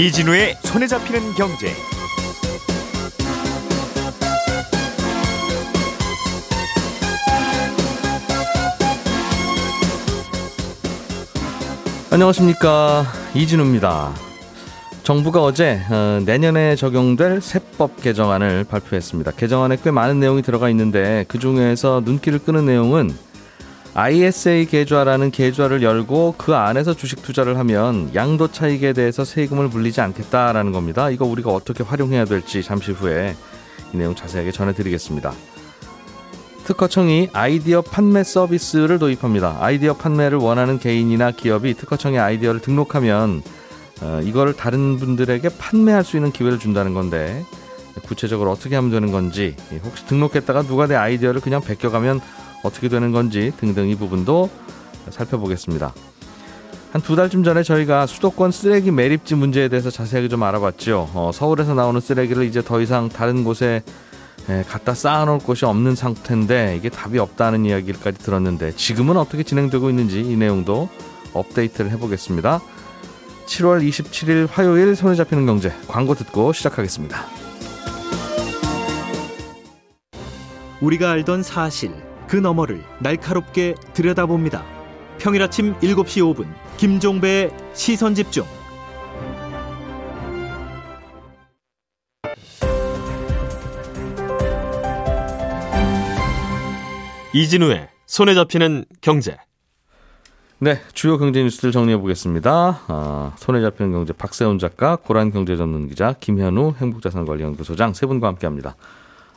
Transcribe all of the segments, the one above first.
이진우의 손에 잡히는 경제. 안녕하십니까 이진우입니다. 정부가 어제 어, 내년에 적용될 세법 개정안을 발표했습니다. 개정안에 꽤 많은 내용이 들어가 있는데 그 중에서 눈길을 끄는 내용은 ISA 계좌라는 계좌를 열고 그 안에서 주식 투자를 하면 양도 차익에 대해서 세금을 물리지 않겠다라는 겁니다. 이거 우리가 어떻게 활용해야 될지 잠시 후에 이 내용 자세하게 전해드리겠습니다. 특허청이 아이디어 판매 서비스를 도입합니다. 아이디어 판매를 원하는 개인이나 기업이 특허청에 아이디어를 등록하면 어, 이거를 다른 분들에게 판매할 수 있는 기회를 준다는 건데 구체적으로 어떻게 하면 되는 건지 혹시 등록했다가 누가 내 아이디어를 그냥 베껴가면 어떻게 되는 건지 등등 이 부분도 살펴보겠습니다. 한 두 달쯤 전에 저희가 수도권 쓰레기 매립지 문제에 대해서 자세하게 좀 알아봤죠. 어, 서울에서 나오는 쓰레기를 이제 더 이상 다른 곳에 예, 갖다 쌓아놓을 곳이 없는 상태인데 이게 답이 없다는 이야기까지 들었는데 지금은 어떻게 진행되고 있는지 이 내용도 업데이트를 해보겠습니다. 7월 27일 화요일 손에 잡히는 경제 광고 듣고 시작하겠습니다. 우리가 알던 사실 그 너머를 날카롭게 들여다봅니다. 평일 아침 7시 5분 김종배의 시선 집중. 이진우의 손에 잡히는 경제. 네, 주요 경제 뉴스들 정리해 보겠습니다. 아, 손에 잡히는 경제 박세훈 작가, 고란 경제 전문 기자, 김현우 행복자산관리연구소장 세 분과 함께합니다.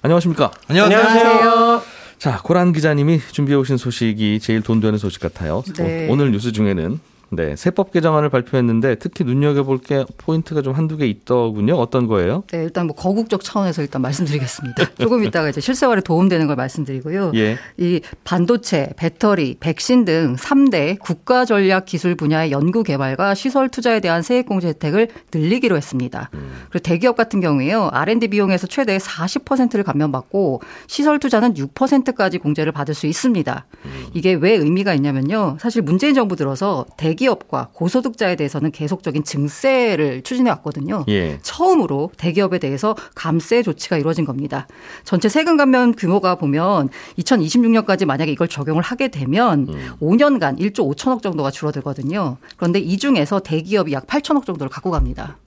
안녕하십니까? 안녕하세요. 자, 고란 기자님이 준비해 오신 소식이 제일 돈 되는 소식 같아요. 네. 오늘 뉴스 중에는 네, 세법 개정안을 발표했는데 특히 눈여겨볼 게 포인트가 좀 한두 개 있더군요. 어떤 거예요? 네, 일단 뭐 거국적 차원에서 일단 말씀드리겠습니다. 조금 이따가 이제 실생활에 도움되는 걸 말씀드리고요. 예. 이 반도체, 배터리, 백신 등 3대 국가 전략 기술 분야의 연구 개발과 시설 투자에 대한 세액 공제 혜택을 늘리기로 했습니다. 그리고 대기업 같은 경우에요. R&D 비용에서 최대 40%를 감면받고 시설 투자는 6%까지 공제를 받을 수 있습니다. 이게 왜 의미가 있냐면요. 사실 문재인 정부 들어서 대기 업과 고소득자에 대해서는 계속적인 증세를 추진해 왔거든요. 예. 처음으로 대기업에 대해서 감세 조치가 이루어진 겁니다. 전체 세금 감면 규모가 보면 2026년까지 만약에 이걸 적용을 하게 되면 5년간 1조 5천억 정도가 줄어들거든요. 그런데 이 중에서 대기업이 약 8천억 정도를 갖고 갑니다.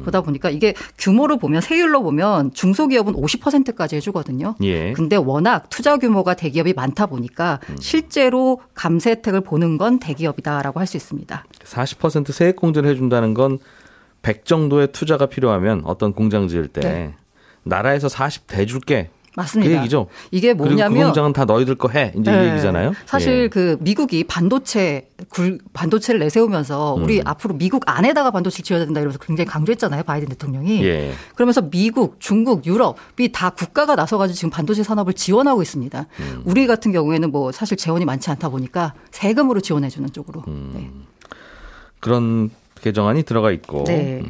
그러다 보니까 이게 규모로 보면 세율로 보면 중소기업은 50%까지 해주거든요. 예. 근데 워낙 투자 규모가 대기업이 많다 보니까 실제로 감세 혜택을 보는 건 대기업이다라고 할 수 있습니다. 40% 세액 공제를 해준다는 건 100 정도의 투자가 필요하면 어떤 공장 지을 때 네. 나라에서 40 대줄게. 맞습니다. 그 얘기죠. 이게 그리고 그 뭐냐면 공장은 다 너희들 거 해. 이제 이 네. 얘기잖아요. 사실 예. 그 미국이 반도체 굴 반도체를 내세우면서 우리 음. 앞으로 미국 안에다가 반도체 를 지어야 된다 이러면서 굉장히 강조했잖아요 바이든 대통령이. 예. 그러면서 미국, 중국, 유럽이 다 국가가 나서 가지고 지금 반도체 산업을 지원하고 있습니다. 음. 우리 같은 경우에는 뭐 사실 재원이 많지 않다 보니까 세금으로 지원해 주는 쪽으로. 음. 네. 그런 개정안이 들어가 있고 네.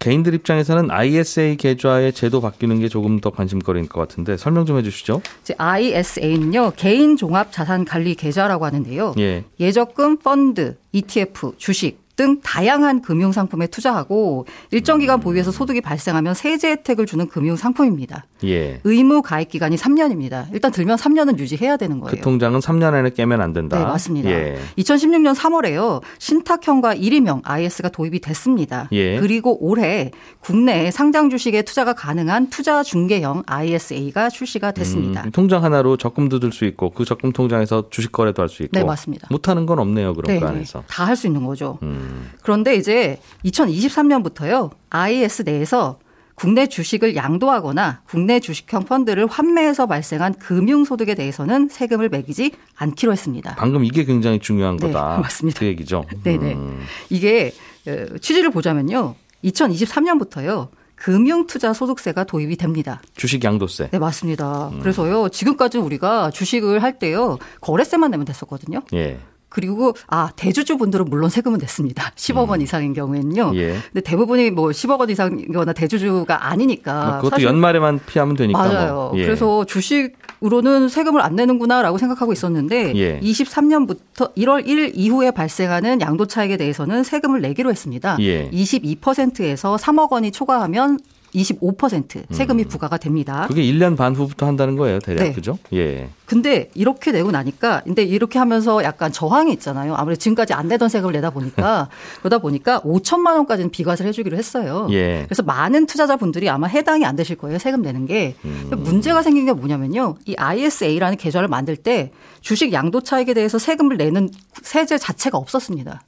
음. 개인들 입장에서는 ISA 계좌의 제도 바뀌는 게 조금 더 관심거리인 것 같은데 설명 좀 해주시죠. ISA는요 개인 종합 자산 관리 계좌라고 하는데요. 예. 예적금, 펀드, ETF, 주식 등 다양한 금융 상품에 투자하고 일정 기간 보유해서 소득이 발생하면 세제 혜택을 주는 금융 상품입니다. 예. 의무 가입 기간이 3년입니다. 일단 들면 3년은 유지해야 되는 거예요. 그 통장은 3년 안에 깨면 안 된다. 네, 맞습니다. 예. 2016년 3월에요. 신탁형과 1위명 IS가 도입이 됐습니다. 예. 그리고 올해 국내 상장 주식에 투자가 가능한 투자 중개형 ISA가 출시가 됐습니다. 음, 통장 하나로 적금도 들 수 있고 그 적금 통장에서 주식 거래도 할 수 있고. 네, 맞습니다. 못 하는 건 없네요. 그럼 네, 그 안에서. 다 할 수 있는 거죠. 음. 그런데 이제 2023년부터요. IS 내에서 국내 주식을 양도하거나 국내 주식형 펀드를 환매해서 발생한 금융소득에 대해서는 세금을 매기지 않기로 했습니다. 방금 이게 굉장히 중요한 네, 거다. 맞습니다. 그 얘기죠. 네네. 음. 이게 어, 취지를 보자면요. 2023년부터요. 금융투자 소득세가 도입이 됩니다. 주식 양도세. 네, 맞습니다. 음. 그래서요. 지금까지는 우리가 주식을 할 때요. 거래세만 내면 됐었거든요. 예. 그리고 아 대주주 분들은 물론 세금은 냈습니다. 10억 원 이상인 경우에는요. 예. 근데 대부분이 뭐 10억 원 이상이거나 대주주가 아니니까 뭐 그것도 연말에만 피하면 되니까. 맞아요. 뭐. 예. 그래서 주식으로는 세금을 안 내는구나라고 생각하고 있었는데 예. 23년부터 1월 1일 이후에 발생하는 양도 차익에 대해서는 세금을 내기로 했습니다. 예. 22%에서 3억 원이 초과하면 25% 세금이 부과가 됩니다. 음. 그게 1년 반 후부터 한다는 거예요, 대략. 네. 그죠? 예. 근데 이렇게 내고 나니까 근데 이렇게 하면서 약간 저항이 있잖아요. 아무래도 지금까지 안 내던 세금을 내다 보니까 그러다 보니까 5천만 원까지는 비과세를 해 주기로 했어요. 예. 그래서 많은 투자자분들이 아마 해당이 안 되실 거예요. 세금 내는 게. 음. 문제가 생긴 게 뭐냐면요. 이 ISA라는 계좌를 만들 때 주식 양도 차익에 대해서 세금을 내는 세제 자체가 없었습니다.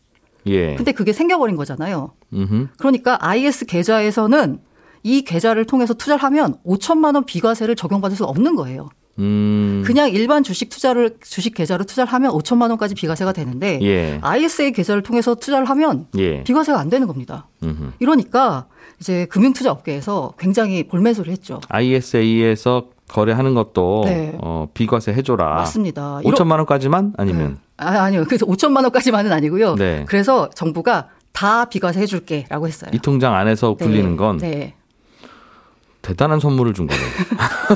예. 근데 그게 생겨버린 거잖아요. 음흠. 그러니까 IS 계좌에서는 이 계좌를 통해서 투자를 하면 5천만 원 비과세를 적용받을 수 없는 거예요. 음. 그냥 일반 주식 투자를 주식 계좌로 투자를 하면 5천만 원까지 비과세가 되는데 예. ISA 계좌를 통해서 투자를 하면 예. 비과세가 안 되는 겁니다. 음흠. 이러니까 이제 금융투자 업계에서 굉장히 볼매소를 했죠. ISA에서 거래하는 것도 네. 어, 비과세 해줘라. 맞습니다. 5천만 원까지만 아니면 아, 아니요. 그래서 5천만 원까지만은 아니고요. 네. 그래서 정부가 다 비과세 해줄게라고 했어요. 이 통장 안에서 네. 굴리는 건 네. 대단한 선물을 준 거네요.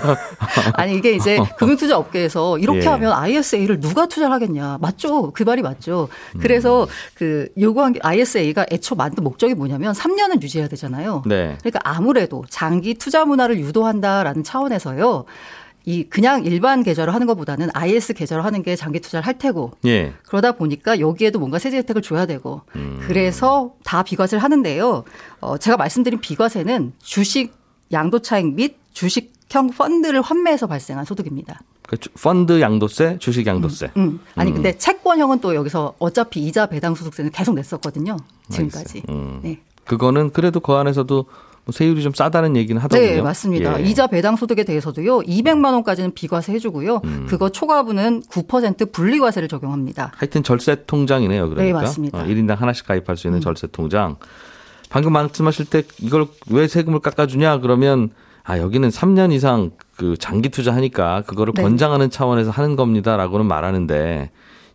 아니 이게 이제 금융투자 업계에서 이렇게 예. 하면 ISA를 누가 투자를 하겠냐 맞죠 그 말이 맞죠 그래서 그 요구한 게 ISA가 애초 만든 목적이 뭐냐면 3년은 유지해야 되잖아요 네. 그러니까 아무래도 장기 투자 문화를 유도한다라는 차원에서요 이 그냥 일반 계좌로 하는 것보다는 IS 계좌로 하는 게 장기 투자를 할 테고 예. 그러다 보니까 여기에도 뭔가 세제 혜택을 줘야 되고 음. 그래서 다 비과세를 하는데요. 어, 제가 말씀드린 비과세는 주식 양도 차익 및 주식형 펀드를 환매해서 발생한 소득입니다. 그 주- 펀드 양도세, 주식 양도세. 음. 아니 근데 채권형은 또 여기서 어차피 이자 배당 소득세는 계속 냈었거든요. 지금까지. 음. 네. 그거는 그래도 그 안에서도 뭐 세율이 좀 싸다는 얘기는 하더군요. 네, 맞습니다. 예. 이자 배당 소득에 대해서도요. 200만 원까지는 비과세 해주고요. 음. 그거 초과분은 9% 분리과세를 적용합니다. 하여튼 절세 통장이네요. 그러니까. 네, 맞습니다. 어, 1인당 하나씩 가입할 수 있는 절세 통장. 방금 말씀하실 때 이걸 왜 세금을 깎아주냐 그러면 아 여기는 3년 이상 그 장기 투자하니까 그거를 네. 권장하는 차원에서 하는 겁니다라고는 말하는데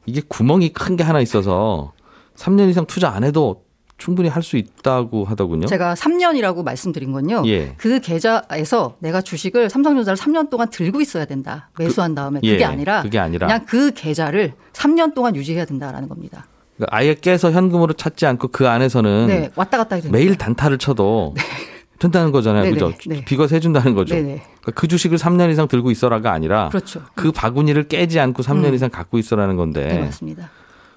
이게 구멍이 큰 게 하나 있어서 3년 이상 투자 안 해도 충분히 할 수 있다고 하더군요. 제가 3년이라고 말씀드린 건요. 예. 그 계좌에서 내가 주식을 삼성전자를 3년 동안 들고 있어야 된다. 매수한 다음에 그 게 예, 아니라 그게 아니라. 그냥 그 계좌를 3년 동안 유지해야 된다라는 겁니다. 그러니까 아예 깨서 현금으로 찾지 않고 그 안에서는 네, 왔다 갔다 해도 매일. 단타를 쳐도 된다는 거잖아요. 네네, 그죠? 네. 비과세 해준다는 거죠. 네네. 그러니까 그 주식을 3년 이상 들고 있어라가 아니라 그렇죠. 그 바구니를 깨지 않고 3년 음. 이상 갖고 있어라는 건데 네, 맞습니다.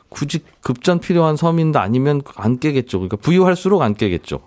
굳이 급전 필요한 서민도 아니면 안 깨겠죠. 그러니까 부유할수록 안 깨겠죠.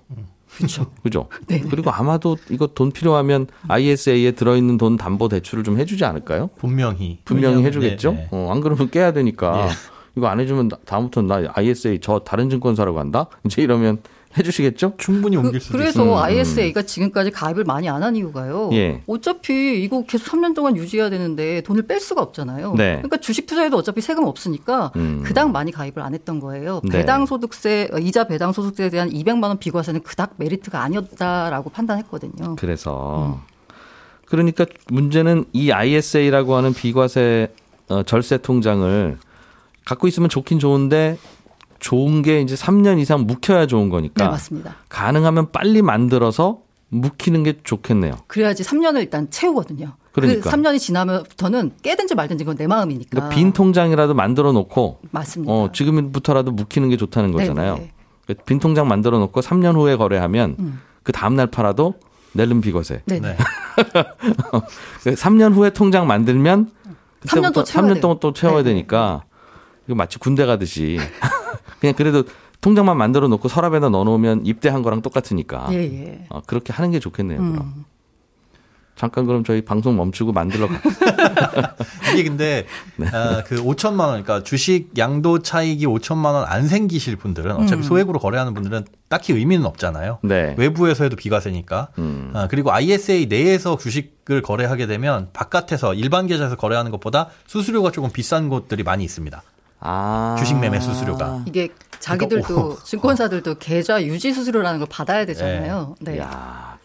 그렇죠. 그죠? 네. 그리고 아마도 이거 돈 필요하면 ISA에 들어있는 돈 담보 대출을 좀 해주지 않을까요? 분명히 분명히 해주겠죠. 네, 네. 어, 안 그러면 깨야 되니까 예. 이거 안 해주면 나- 다음부터는 나 ISA 저 다른 증권사로 간다. 이제 이러면 해주시겠죠? 충분히 그, 옮길 수도 그래서 있어요. ISA가 지금까지 가입을 많이 안 한 이유가요. 예. 어차피 이거 계속 3년 동안 유지해야 되는데 돈을 뺄 수가 없잖아요. 네. 그러니까 주식 투자에도 어차피 세금 없으니까 음. 그닥 많이 가입을 안 했던 거예요. 네. 배당 소득세 어, 이자 배당 소득세에 대한 200만 원 비과세는 그닥 메리트가 아니었다라고 판단했거든요. 그래서 그러니까 문제는 이 ISA라고 하는 비과세 어, 절세 통장을 갖고 있으면 좋긴 좋은데 좋은 게 이제 3년 이상 묵혀야 좋은 네, 거니까 맞습니다. 가능하면 빨리 만들어서 묵히는 게 좋겠네요. 그래야지 3년을 일단 채우거든요. 그러니까. 그 3년이 지나면부터는 깨든지 말든지 그건 내 마음이니까. 그러니까 빈 통장이라도 만들어 놓고 맞습니다. 어, 지금부터라도 묵히는 게 좋다는 거잖아요. 네, 그빈 통장 만들어 놓고 3년 후에 거래하면 음. 그 다음 날 팔아도 낼름 비과세. 네. 네. 3년 후에 통장 만들면 3년 또 그때부터 채워야 3년 돼요. 동안 또 채워야 네, 네. 되니까 마치 군대 가듯이 그냥 그래도 통장만 만들어 놓고 서랍에다 넣어 놓으면 입대한 거랑 똑같으니까 예, 예. 어, 그렇게 하는 게 좋겠네요. 그럼. 음. 잠깐 그럼 저희 방송 멈추고 만들러 가. 이게 근데 네. 아, 그 5천만 원, 그러니까 주식 양도 차익이 5천만 원 안 생기실 분들은 어차피 음. 소액으로 거래하는 분들은 딱히 의미는 없잖아요. 네. 외부에서 해도 비과세니까. 음. 아, 그리고 ISA 내에서 주식을 거래하게 되면 바깥에서 일반 계좌에서 거래하는 것보다 수수료가 조금 비싼 곳들이 많이 있습니다. 아. 주식 매매 수수료가. 이게 자기들도 그러니까, 증권사들도 계좌 유지 수수료라는 걸 받아야 되잖아요. 네. 야.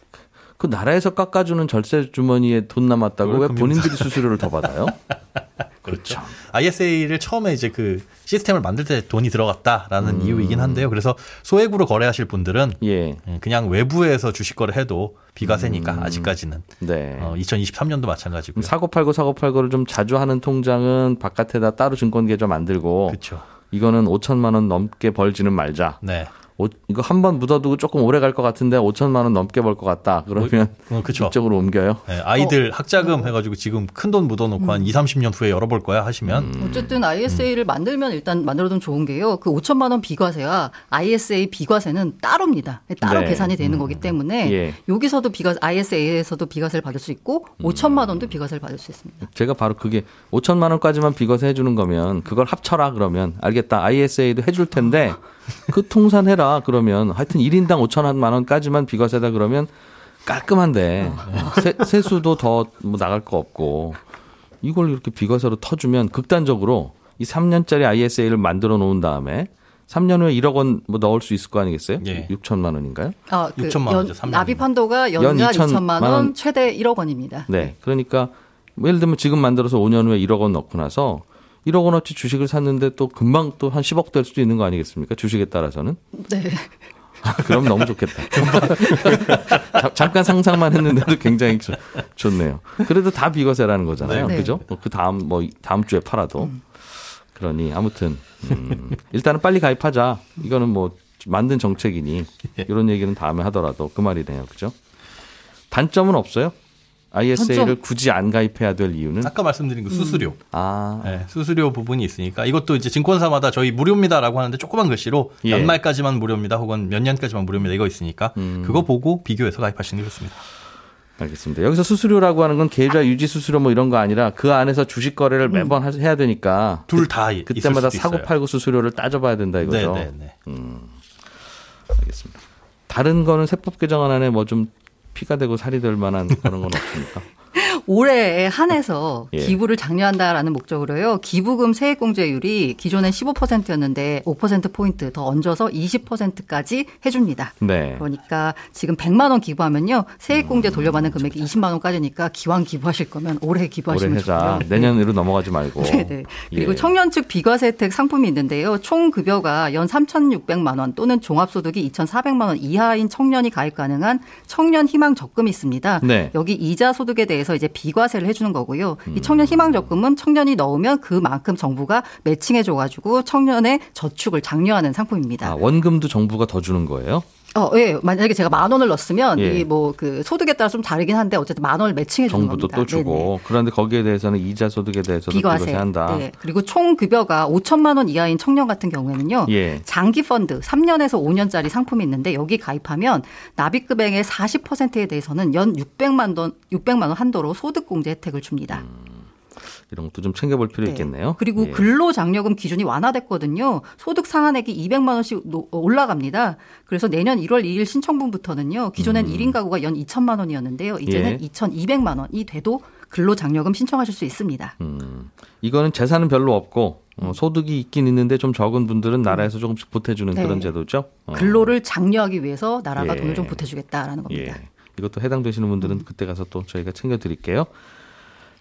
그 나라에서 깎아주는 절세 주머니에 돈 남았다고 왜 본인들이 수수료를 더 받아요? 그렇죠. ISA를 처음에 이제 그 시스템을 만들 때 돈이 들어갔다라는 이유이긴 한데요. 그래서 소액으로 거래하실 분들은 예. 음, 그냥 외부에서 주식 거래해도 비과세니까 아직까지는 네. 어, 2023년도 마찬가지고요. 사고 팔고 사고 팔고를 좀 자주 하는 통장은 바깥에다 따로 증권 계좌 만들고 그렇죠. 이거는 5천만 원 넘게 벌지는 말자. 네. 오- 이거 한 번 묻어두고 조금 오래 갈 것 같은데 5천만 원 넘게 벌 것 같다. 그러면 어, 그쵸. 이쪽으로 옮겨요. 네, 아이들 학자금 해가지고 지금 큰 돈 묻어놓고 한 2, 30년 후에 열어볼 거야 하시면 음. 어쨌든 ISA를 만들면 일단 만들어두면 좋은 게요. 그 5천만 원 비과세와 ISA 비과세는 따로입니다. 따로 네. 계산이 되는 거기 때문에 예. 여기서도 비과 ISA에서도 비과세를 받을 수 있고 음. 5천만 원도 비과세를 받을 수 있습니다. 제가 바로 그게 5천만 원까지만 비과세 해주는 거면 그걸 합쳐라 그러면 알겠다. ISA도 해줄 텐데 그 통산해라 그러면 하여튼 1인당 5천만 원까지만 비과세다 그러면 깔끔한데 세, 세수도 더 뭐 나갈 거 없고 이걸 이렇게 비과세로 터주면 극단적으로 이 3년짜리 ISA를 만들어 놓은 다음에 3년 후에 1억 원 뭐 넣을 수 있을 거 아니겠어요? 예. 6천만 원인가요? 아, 그 6천만 연- 원이죠. 납입 한도가 연 연간 2천만 2천만 원, 원. 최대 1억 원입니다. 네. 그러니까 뭐 예를 들면 지금 만들어서 5년 후에 1억 원 넣고 나서 1억 원어치 주식을 샀는데 또 금방 또 한 10억 될 수도 있는 거 아니겠습니까? 주식에 따라서는. 네. 그럼 너무 좋겠다. 자- 잠깐 상상만 했는데도 굉장히 좋- 좋네요. 그래도 다 비과세라는 거잖아요. 네. 그죠? 그 다음 뭐 다음 주에 팔아도. 그러니 아무튼 음, 일단은 빨리 가입하자. 이거는 뭐 만든 정책이니 이런 얘기는 다음에 하더라도 그 말이네요. 그죠? 단점은 없어요? ISA를. 굳이 안 가입해야 될 이유는 아까 말씀드린 그 수수료, 아 네, 수수료 부분이 있으니까 이것도 이제 증권사마다 저희 무료입니다라고 하는데 조그만 글씨로 예. 연말까지만 무료입니다 혹은 몇 년까지만 무료입니다 이거 있으니까 음. 그거 보고 비교해서 가입하시는 게 좋습니다. 알겠습니다. 여기서 수수료라고 하는 건 계좌 유지 수수료 뭐 이런 거 아니라 그 안에서 주식 거래를 매번 하- 해야 되니까 둘다 있을 그때마다 수도 사고 있어요. 팔고 수수료를 따져봐야 된다 이거죠. 네, 네, 네. 알겠습니다. 다른 거는 세법 개정안 안에 뭐 좀 피가 되고 살이 될 만한 그런 건 없습니까? 올해에 한해서 예. 기부를 장려한다라는 목적으로요. 기부금 세액공제율이 기존엔 15%였는데 5%포인트 더 얹어서 20%까지 해줍니다. 네. 그러니까 지금 100만 원 기부하면요. 세액공제 돌려받는 금액이 20만 원까지니까 기왕 기부하실 거면 올해 올해 기부하시면 해자 좋고요. 내년으로 넘어가지 말고. 네네. 그리고 예. 청년 측 비과세 혜택 상품이 있는데요. 총 급여가 연 3,600만 원 또는 종합소득이 2,400만 원 이하인 청년이 가입 가능한 청년 희망 적금이 있습니다. 네. 여기 이자 소득에 대해서 이제 비과세를 해주는 거고요. 이 음. 청년 희망 적금은 청년이 넣으면 그만큼 정부가 매칭해 줘가지고 청년의 저축을 장려하는 상품입니다. 아, 원금도 정부가 더 주는 거예요? 어, 예. 만약에 제가 만 원을 넣었으면 예. 이뭐 그 소득에 따라 좀 다르긴 한데 어쨌든 만 원을 매칭해 주는 정부도 겁니다. 또 주고. 네네. 그런데 거기에 대해서는 이자 소득에 대해서도 비과세. 비과세 한다. 네. 그리고 총 급여가 5천만 원 이하인 청년 같은 경우에는요. 예. 장기 펀드 3년에서 5년짜리 상품이 있는데 여기 가입하면 납입 금액의 40%에 대해서는 연 600만 원 600만 원 한도로 소득 공제 혜택을 줍니다. 이런 것도 좀 챙겨볼 필요 네. 있겠네요. 그리고 예. 근로장려금 기준이 완화됐거든요. 소득 상한액이 200만 원씩 노- 올라갑니다. 그래서 내년 1월 2일 신청분부터는요. 기존엔 1인 가구가 연 2천만 원이었는데요. 이제는 음. 예. 2,200만 원이 돼도 근로장려금 신청하실 수 있습니다. 음, 이거는 재산은 별로 없고 어, 소득이 있긴 있는데 좀 적은 분들은 나라에서 조금씩 보태주는 네. 그런 제도죠. 어. 근로를 장려하기 위해서 나라가 예. 돈을 좀 보태주겠다라는 겁니다. 예. 이것도 해당되시는 분들은 그때 가서 또 저희가 챙겨드릴게요.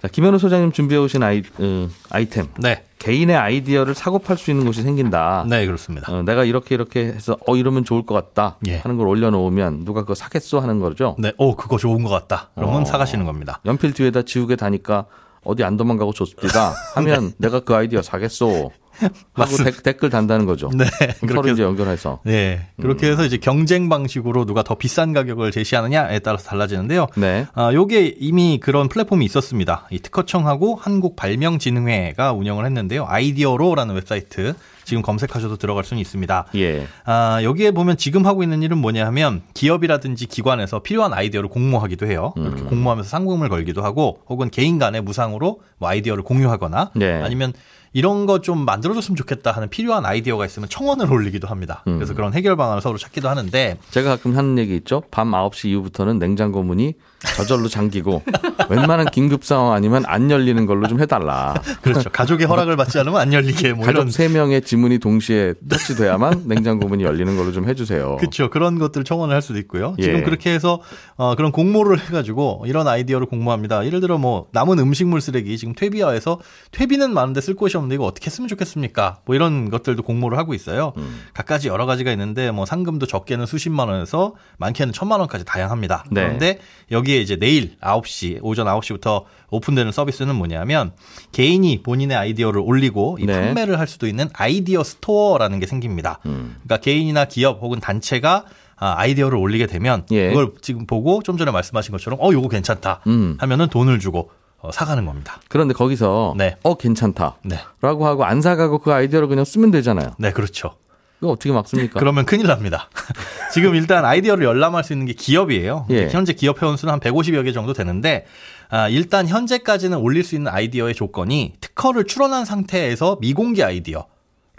자, 김현우 소장님 준비해 오신 아이, 어, 아이템. 네, 개인의 아이디어를 사고 팔 수 있는 곳이 생긴다. 네 그렇습니다. 어, 내가 이렇게 이렇게 해서 어 이러면 좋을 것 같다 예. 하는 걸 올려놓으면 누가 그거 사겠어 하는 거죠. 네, 오 그거 좋은 것 같다. 그러면 어. 사가시는 겁니다. 연필 뒤에다 지우개 다니까 어디 안 도망가고 좋습니다. 하면 내가 그 아이디어 사겠소. 하고 맞습니다. 댓- 댓글 단다는 거죠. 네, 그렇게 이제 연결해서. 네, 그렇게 음. 해서 이제 경쟁 방식으로 누가 더 비싼 가격을 제시하느냐에 따라서 달라지는데요. 네. 아, 요게 이미 그런 플랫폼이 있었습니다. 이 특허청하고 한국발명진흥회가 운영을 했는데요. 아이디어로라는 웹사이트 지금 검색하셔도 들어갈 수는 있습니다. 예. 아, 여기에 보면 지금 하고 있는 일은 뭐냐 하면 기업이라든지 기관에서 필요한 아이디어를 공모하기도 해요. 음. 이렇게 공모하면서 상금을 걸기도 하고 혹은 개인 간에 무상으로 뭐 아이디어를 공유하거나 네. 아니면 이런 거 좀 만들어줬으면 좋겠다 하는 필요한 아이디어가 있으면 청원을 올리기도 합니다. 음. 그래서 그런 해결 방안을 서로 찾기도 하는데 제가 가끔 하는 얘기 있죠. 밤 9시 이후부터는 냉장고 문이 저절로 잠기고 웬만한 긴급 상황 아니면 안 열리는 걸로 좀 해달라. 그렇죠. 가족의 허락을 받지 않으면 안 열리게 뭐 가족 이런 세명의 짐을 문이 동시에 터치돼야만 냉장고 문이 열리는 걸로 좀 해주세요. 그렇죠. 그런 것들 청원을 할 수도 있고요. 지금 예. 그렇게 해서 어, 그런 공모를 해가지고 이런 아이디어를 공모합니다. 예를 들어 뭐 남은 음식물 쓰레기 지금 퇴비화해서 퇴비는 많은데 쓸 곳이 없는데 이거 어떻게 했으면 좋겠습니까? 뭐 이런 것들도 공모를 하고 있어요. 음. 갖가지 여러 가지가 있는데 뭐 상금도 적게는 수십만 원에서 많게는 천만 원까지 다양합니다. 네. 그런데 여기에 이제 내일 9시 오전 9시부터 오픈되는 서비스는 뭐냐면 개인이 본인의 아이디어를 올리고 이 네. 판매를 할 수도 있는 아이디어 스토어라는 게 생깁니다. 음. 그러니까 개인이나 기업 혹은 단체가 아, 아이디어를 올리게 되면 예. 그걸 지금 보고 좀 전에 말씀하신 것처럼 어 요거 괜찮다 음. 하면은 돈을 주고 어, 사가는 겁니다. 그런데 거기서 네. 어 괜찮다. 네, 라고 하고 안 사가고 그 아이디어를 그냥 쓰면 되잖아요. 네 그렇죠. 이거 어떻게 막습니까? 그러면 큰일 납니다. 지금 일단 아이디어를 열람할 수 있는 게 기업이에요. 예. 현재 기업 회원 수는 한 150여 개 정도 되는데 아, 일단 현재까지는 올릴 수 있는 아이디어의 조건이 특허를 출원한 상태에서 미공개 아이디어를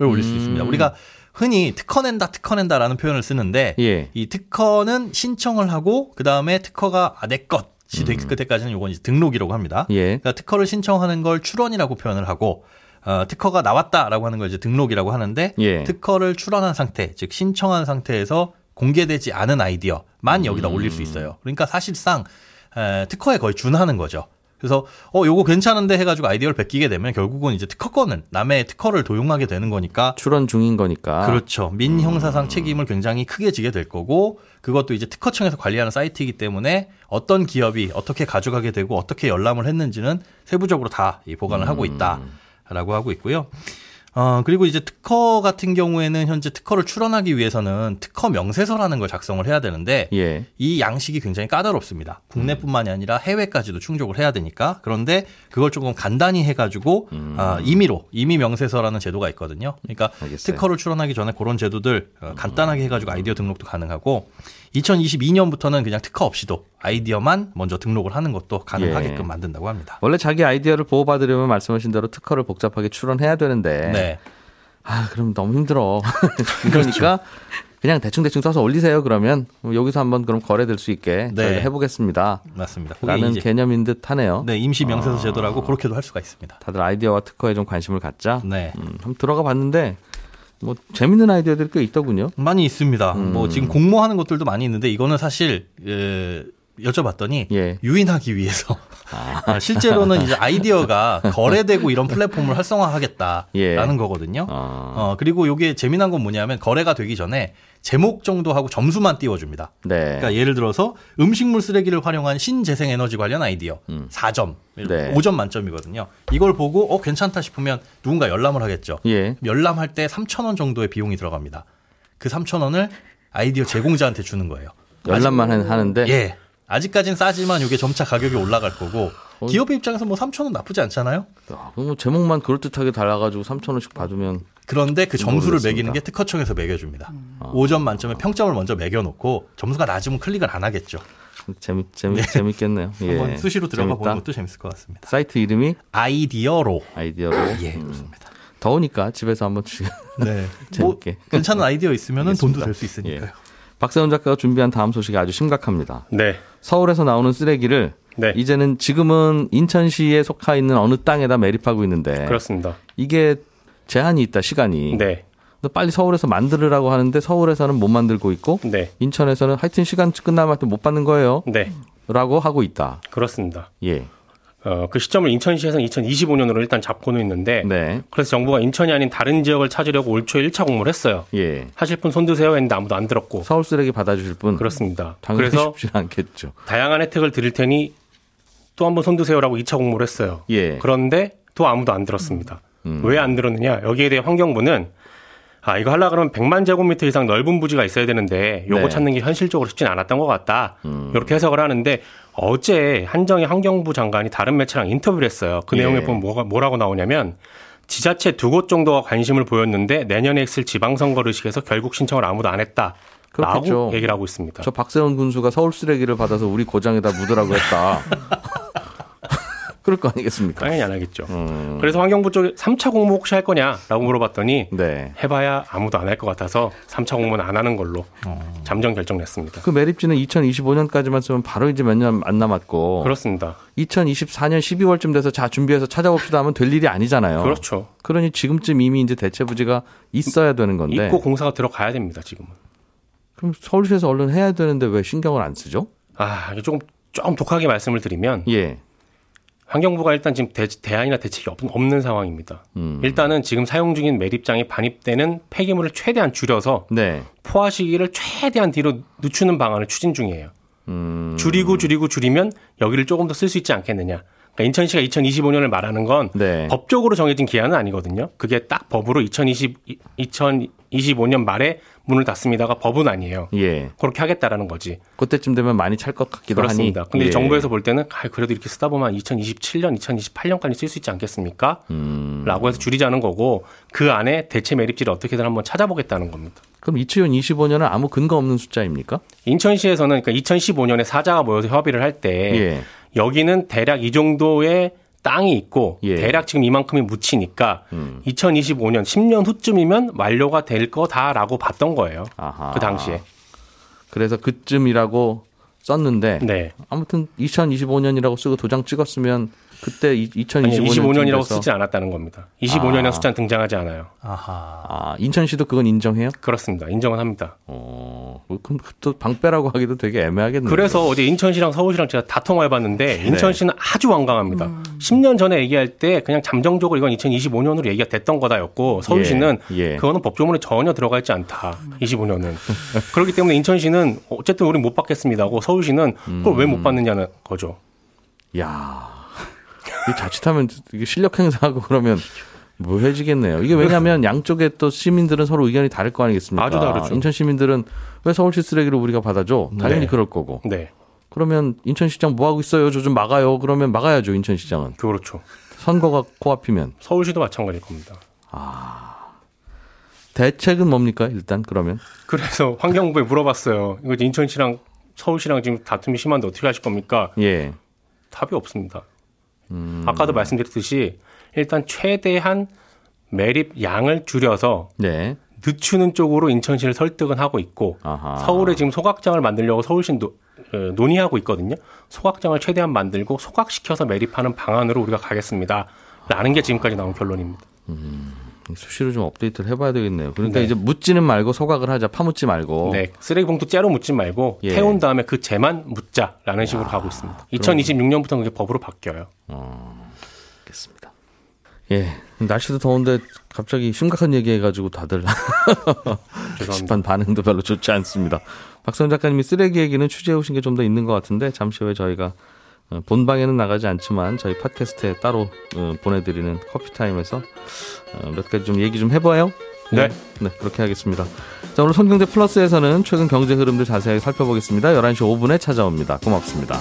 올릴 수 음. 있습니다. 우리가 흔히 특허낸다, 특허낸다라는 표현을 쓰는데 예. 이 특허는 신청을 하고 그 다음에 특허가 아, 내 것 이 되기 그때까지는 요건 이제 등록이라고 합니다. 예. 그러니까 특허를 신청하는 걸 출원이라고 표현을 하고 어, 특허가 나왔다라고 하는 걸 이제 등록이라고 하는데 예. 특허를 출원한 상태, 즉 신청한 상태에서 공개되지 않은 아이디어만 여기다 올릴 수 있어요. 그러니까 사실상 에, 특허에 거의 준하는 거죠. 그래서 어 요거 괜찮은데 해가지고 아이디어를 베끼게 되면 결국은 이제 특허권은 남의 특허를 도용하게 되는 거니까 출원 중인 거니까. 그렇죠. 민형사상 책임을 굉장히 크게 지게 될 거고 그것도 이제 특허청에서 관리하는 사이트이기 때문에 어떤 기업이 어떻게 가져가게 되고 어떻게 열람을 했는지는 세부적으로 다이 보관을 하고 있다라고 하고 있고요. 어, 그리고 이제 특허 같은 경우에는 현재 특허를 출원하기 위해서는 특허 명세서라는 걸 작성을 해야 되는데 예. 이 양식이 굉장히 까다롭습니다. 국내뿐만이 아니라 해외까지도 충족을 해야 되니까. 그런데 그걸 조금 간단히 해가지고 아, 임의로 임의 명세서라는 제도가 있거든요. 그러니까 알겠어요. 특허를 출원하기 전에 그런 제도들 어, 간단하게 해가지고 아이디어 등록도 가능하고 2022년부터는 그냥 특허 없이도 아이디어만 먼저 등록을 하는 것도 가능하게끔 예. 만든다고 합니다. 원래 자기 아이디어를 보호받으려면 말씀하신 대로 특허를 복잡하게 출원해야 되는데. 네. 아, 그럼 너무 힘들어. 그러니까 그냥 대충대충 써서 올리세요. 그러면 여기서 한번 그럼 거래될 수 있게 네. 해보겠습니다. 맞습니다. 라는 개념인 듯 하네요. 네, 임시 명세서 제도라고 그렇게도 할 수가 있습니다. 다들 아이디어와 특허에 좀 관심을 갖자. 네. 음, 한번 들어가 봤는데 뭐 재밌는 아이디어들이 꽤 있더군요. 많이 있습니다. 음. 뭐 지금 공모하는 것들도 많이 있는데 이거는 사실 에, 여쭤봤더니 예. 유인하기 위해서 아, 실제로는 이제 아이디어가 거래되고 이런 플랫폼을 활성화하겠다라는 예. 거거든요. 아. 어, 그리고 이게 재미난 건 뭐냐면 거래가 되기 전에 제목 정도 하고 점수만 띄워줍니다. 네. 그러니까 예를 들어서 음식물 쓰레기를 활용한 신재생 에너지 관련 아이디어 4점, 음. 네. 5점 만점이거든요. 이걸 보고 어 괜찮다 싶으면 누군가 열람을 하겠죠. 예. 열람할 때 3천 원 정도의 비용이 들어갑니다. 그 3천 원을 아이디어 제공자한테 주는 거예요. 열람만 하- 하는데 예. 아직까진 싸지만 이게 점차 가격이 올라갈 거고 어. 기업의 입장에서 뭐 3천 원 나쁘지 않잖아요. 아, 뭐 제목만 그럴듯하게 달라가지고 3천 원씩 받으면 그런데 그 점수를 모르겠습니다. 매기는 게 특허청에서 매겨줍니다. 5점 만점에 평점을 먼저 매겨놓고 점수가 낮으면 클릭을 안 하겠죠. 재밌 재밌 재밌겠네요. 예. 한번 수시로 들어가 재밌다. 보는 것도 재밌을 것 같습니다. 사이트 이름이 아이디어로. 아이디어로. 예, 음, 그렇습니다. 더우니까 집에서 한번 주. 네. 뭐 재밌게. 괜찮은 아이디어 있으면 돈도. 될 수 있으니까요. 예. 박세훈 작가가 준비한 다음 소식이 아주 심각합니다. 네. 서울에서 나오는 쓰레기를 네. 이제는 지금은 인천시에 속하 있는 어느 땅에다 매립하고 있는데 그렇습니다. 이게 제한이 있다 시간이. 네. 빨리 서울에서 만들으라고 하는데 서울에서는 못 만들고 있고 네. 인천에서는 하여튼 시간 끝나면 하여튼 못 받는 거예요. 네. 라고 하고 있다. 그렇습니다. 예. 어, 그 시점을 인천시에서는 2025년으로 일단 잡고는 있는데 네. 그래서 정부가 인천이 아닌 다른 지역을 찾으려고 올 초에 1차 공모를 했어요. 예. 하실 분 손드세요 했는데 아무도 안 들었고 서울 쓰레기 받아주실 분. 그렇습니다. 그래서 쉽지 않겠죠. 다양한 혜택을 드릴 테니 또 한번 손드세요라고 2차 공모를 했어요. 예. 그런데 또 아무도 안 들었습니다. 음. 왜안 들었느냐? 여기에 대해 환경부는 아 이거 하려 그러면 100만 제곱미터 이상 넓은 부지가 있어야 되는데 요거 네. 찾는 게 현실적으로 쉽진 않았던 것 같다. 음. 이렇게 해석을 하는데 어제 한정희 환경부 장관이 다른 매체랑 인터뷰를 했어요. 그 예. 내용에 보면 뭐가 뭐라고 나오냐면 지자체 두 곳 정도가 관심을 보였는데 내년에 있을 지방선거 의식에서 결국 신청을 아무도 안 했다. 그렇겠죠. 라고 얘기를 하고 있습니다. 저 박세훈 군수가 서울 쓰레기를 받아서 우리 고장에다 묻으라고 했다. 그럴 거 아니겠습니까? 당연히 안 하겠죠. 음, 그래서 환경부 쪽에 3차 공모 혹시 할 거냐라고 물어봤더니 네. 해봐야 아무도 안 할 것 같아서 3차 공모는 안 하는 걸로 어. 잠정 결정냈습니다. 그 매립지는 2025년까지만 쓰면 바로 이제 몇 년 안 남았고 그렇습니다. 2024년 12월쯤 돼서 자 준비해서 찾아봅시다 하면 될 일이 아니잖아요. 그렇죠. 그러니 지금쯤 이미 이제 대체 부지가 있어야 되는 건데 입고 공사가 들어가야 됩니다. 지금은. 그럼 서울시에서 얼른 해야 되는데 왜 신경을 안 쓰죠? 아 조금 좀 독하게 말씀을 드리면 예. 환경부가 일단 지금 대, 대안이나 대책이 없, 없는 상황입니다. 음. 일단은 지금 사용 중인 매립장이 반입되는 폐기물을 최대한 줄여서 네. 포화 시기를 최대한 뒤로 늦추는 방안을 추진 중이에요. 음. 줄이고 줄이고 줄이면 여기를 조금 더 쓸 수 있지 않겠느냐. 그러니까 인천시가 2025년을 말하는 건 네. 법적으로 정해진 기한은 아니거든요. 그게 딱 법으로 2020, 2025년 말에 문을 닫습니다가 법은 아니에요. 예. 그렇게 하겠다라는 거지. 그때쯤 되면 많이 찰 것 같기도 그렇습니다. 하니. 근데 예. 정부에서 볼 때는 아, 그래도 이렇게 쓰다 보면 2027년, 2028년까지 쓸 수 있지 않겠습니까? 음. 라고 해서 줄이자는 거고 그 안에 대체 매립지를 어떻게든 한번 찾아보겠다는 겁니다. 그럼 2025년은 아무 근거 없는 숫자입니까? 인천시에서는 그러니까 2015년에 사자가 모여서 협의를 할때 예. 여기는 대략 이 정도의 땅이 있고 예. 음. 대략 지금 이만큼이 묻히니까 2025년 10년 후쯤이면 완료가 될 거다라고 봤던 거예요. 아하. 그 당시에. 그래서 그쯤이라고 썼는데 네. 아무튼 2025년이라고 쓰고 도장 찍었으면 그때 2025년 아니 25년이라고 쓰지 않았다는 겁니다. 25년이라는 아. 숫자는 등장하지 않아요. 아하. 아, 인천시도 그건 인정해요? 그렇습니다. 인정은 합니다. 어, 뭐 그럼 또 방빼라고 하기도 되게 애매하겠네요. 그래서 어제 인천시랑 서울시랑 제가 다 통화해봤는데 인천시는 아주 완강합니다. 음. 10년 전에 얘기할 때 그냥 잠정적으로 이건 2025년으로 얘기가 됐던 거다였고 서울시는 예, 예. 그거는 법조문에 전혀 들어가 있지 않다. 25년은 그렇기 때문에 인천시는 어쨌든 우리 못 받겠습니다 하고 서울시는 그걸 왜 음. 못 받느냐는 거죠. 야, 이 자칫하면 이게 실력 행사하고 그러면 뭐 해지겠네요. 이게 왜냐하면 양쪽에 또 시민들은 서로 의견이 다를 거 아니겠습니까? 아주 다르죠. 인천 시민들은 왜 서울시 쓰레기를 우리가 받아줘? 당연히 네. 그럴 거고. 네, 그러면 인천시장 뭐 하고 있어요? 저 좀 막아요. 그러면 막아야죠. 인천시장은 그렇죠. 선거가 코앞이면 서울시도 마찬가지일 겁니다. 대책은 뭡니까? 일단 그러면 그래서 환경부에 물어봤어요. 이거 인천시랑 서울시랑 지금 다툼이 심한데 어떻게 하실 겁니까? 예, 답이 없습니다. 음. 아까도 말씀드렸듯이 일단 최대한 매립 양을 줄여서 네, 늦추는 쪽으로 인천시를 설득은 하고 있고 아하. 서울에 지금 소각장을 만들려고 서울시도 어, 논의하고 있거든요. 소각장을 최대한 만들고 소각시켜서 매립하는 방안으로 우리가 가겠습니다. 라는 게 지금까지 나온 결론입니다. 수시로 좀 업데이트를 해봐야 되겠네요. 그러니까 네. 이제 묻지는 말고 소각을 하자, 파묻지 말고. 네, 쓰레기 봉투 째로 묻지 말고 예. 태운 다음에 그 재만 묻자라는 식으로 가고 있습니다. 2026년부터 그게 법으로 바뀌어요. 알겠습니다. 예, 날씨도 더운데 갑자기 심각한 얘기해가지고 다들. 게시판 반응도 별로 좋지 않습니다. 박선 작가님이 쓰레기 얘기는 취재해 오신 게 좀 더 있는 것 같은데 잠시 후에 저희가 어, 본방에는 나가지 않지만 저희 팟캐스트에 따로 어, 보내드리는 커피타임에서 어, 몇 가지 좀 얘기 좀 해봐요. 네. 네, 그렇게 하겠습니다. 자, 오늘 성경대 플러스에서는 최근 경제 흐름들 자세하게 살펴보겠습니다. 11시 5분에 찾아옵니다. 고맙습니다.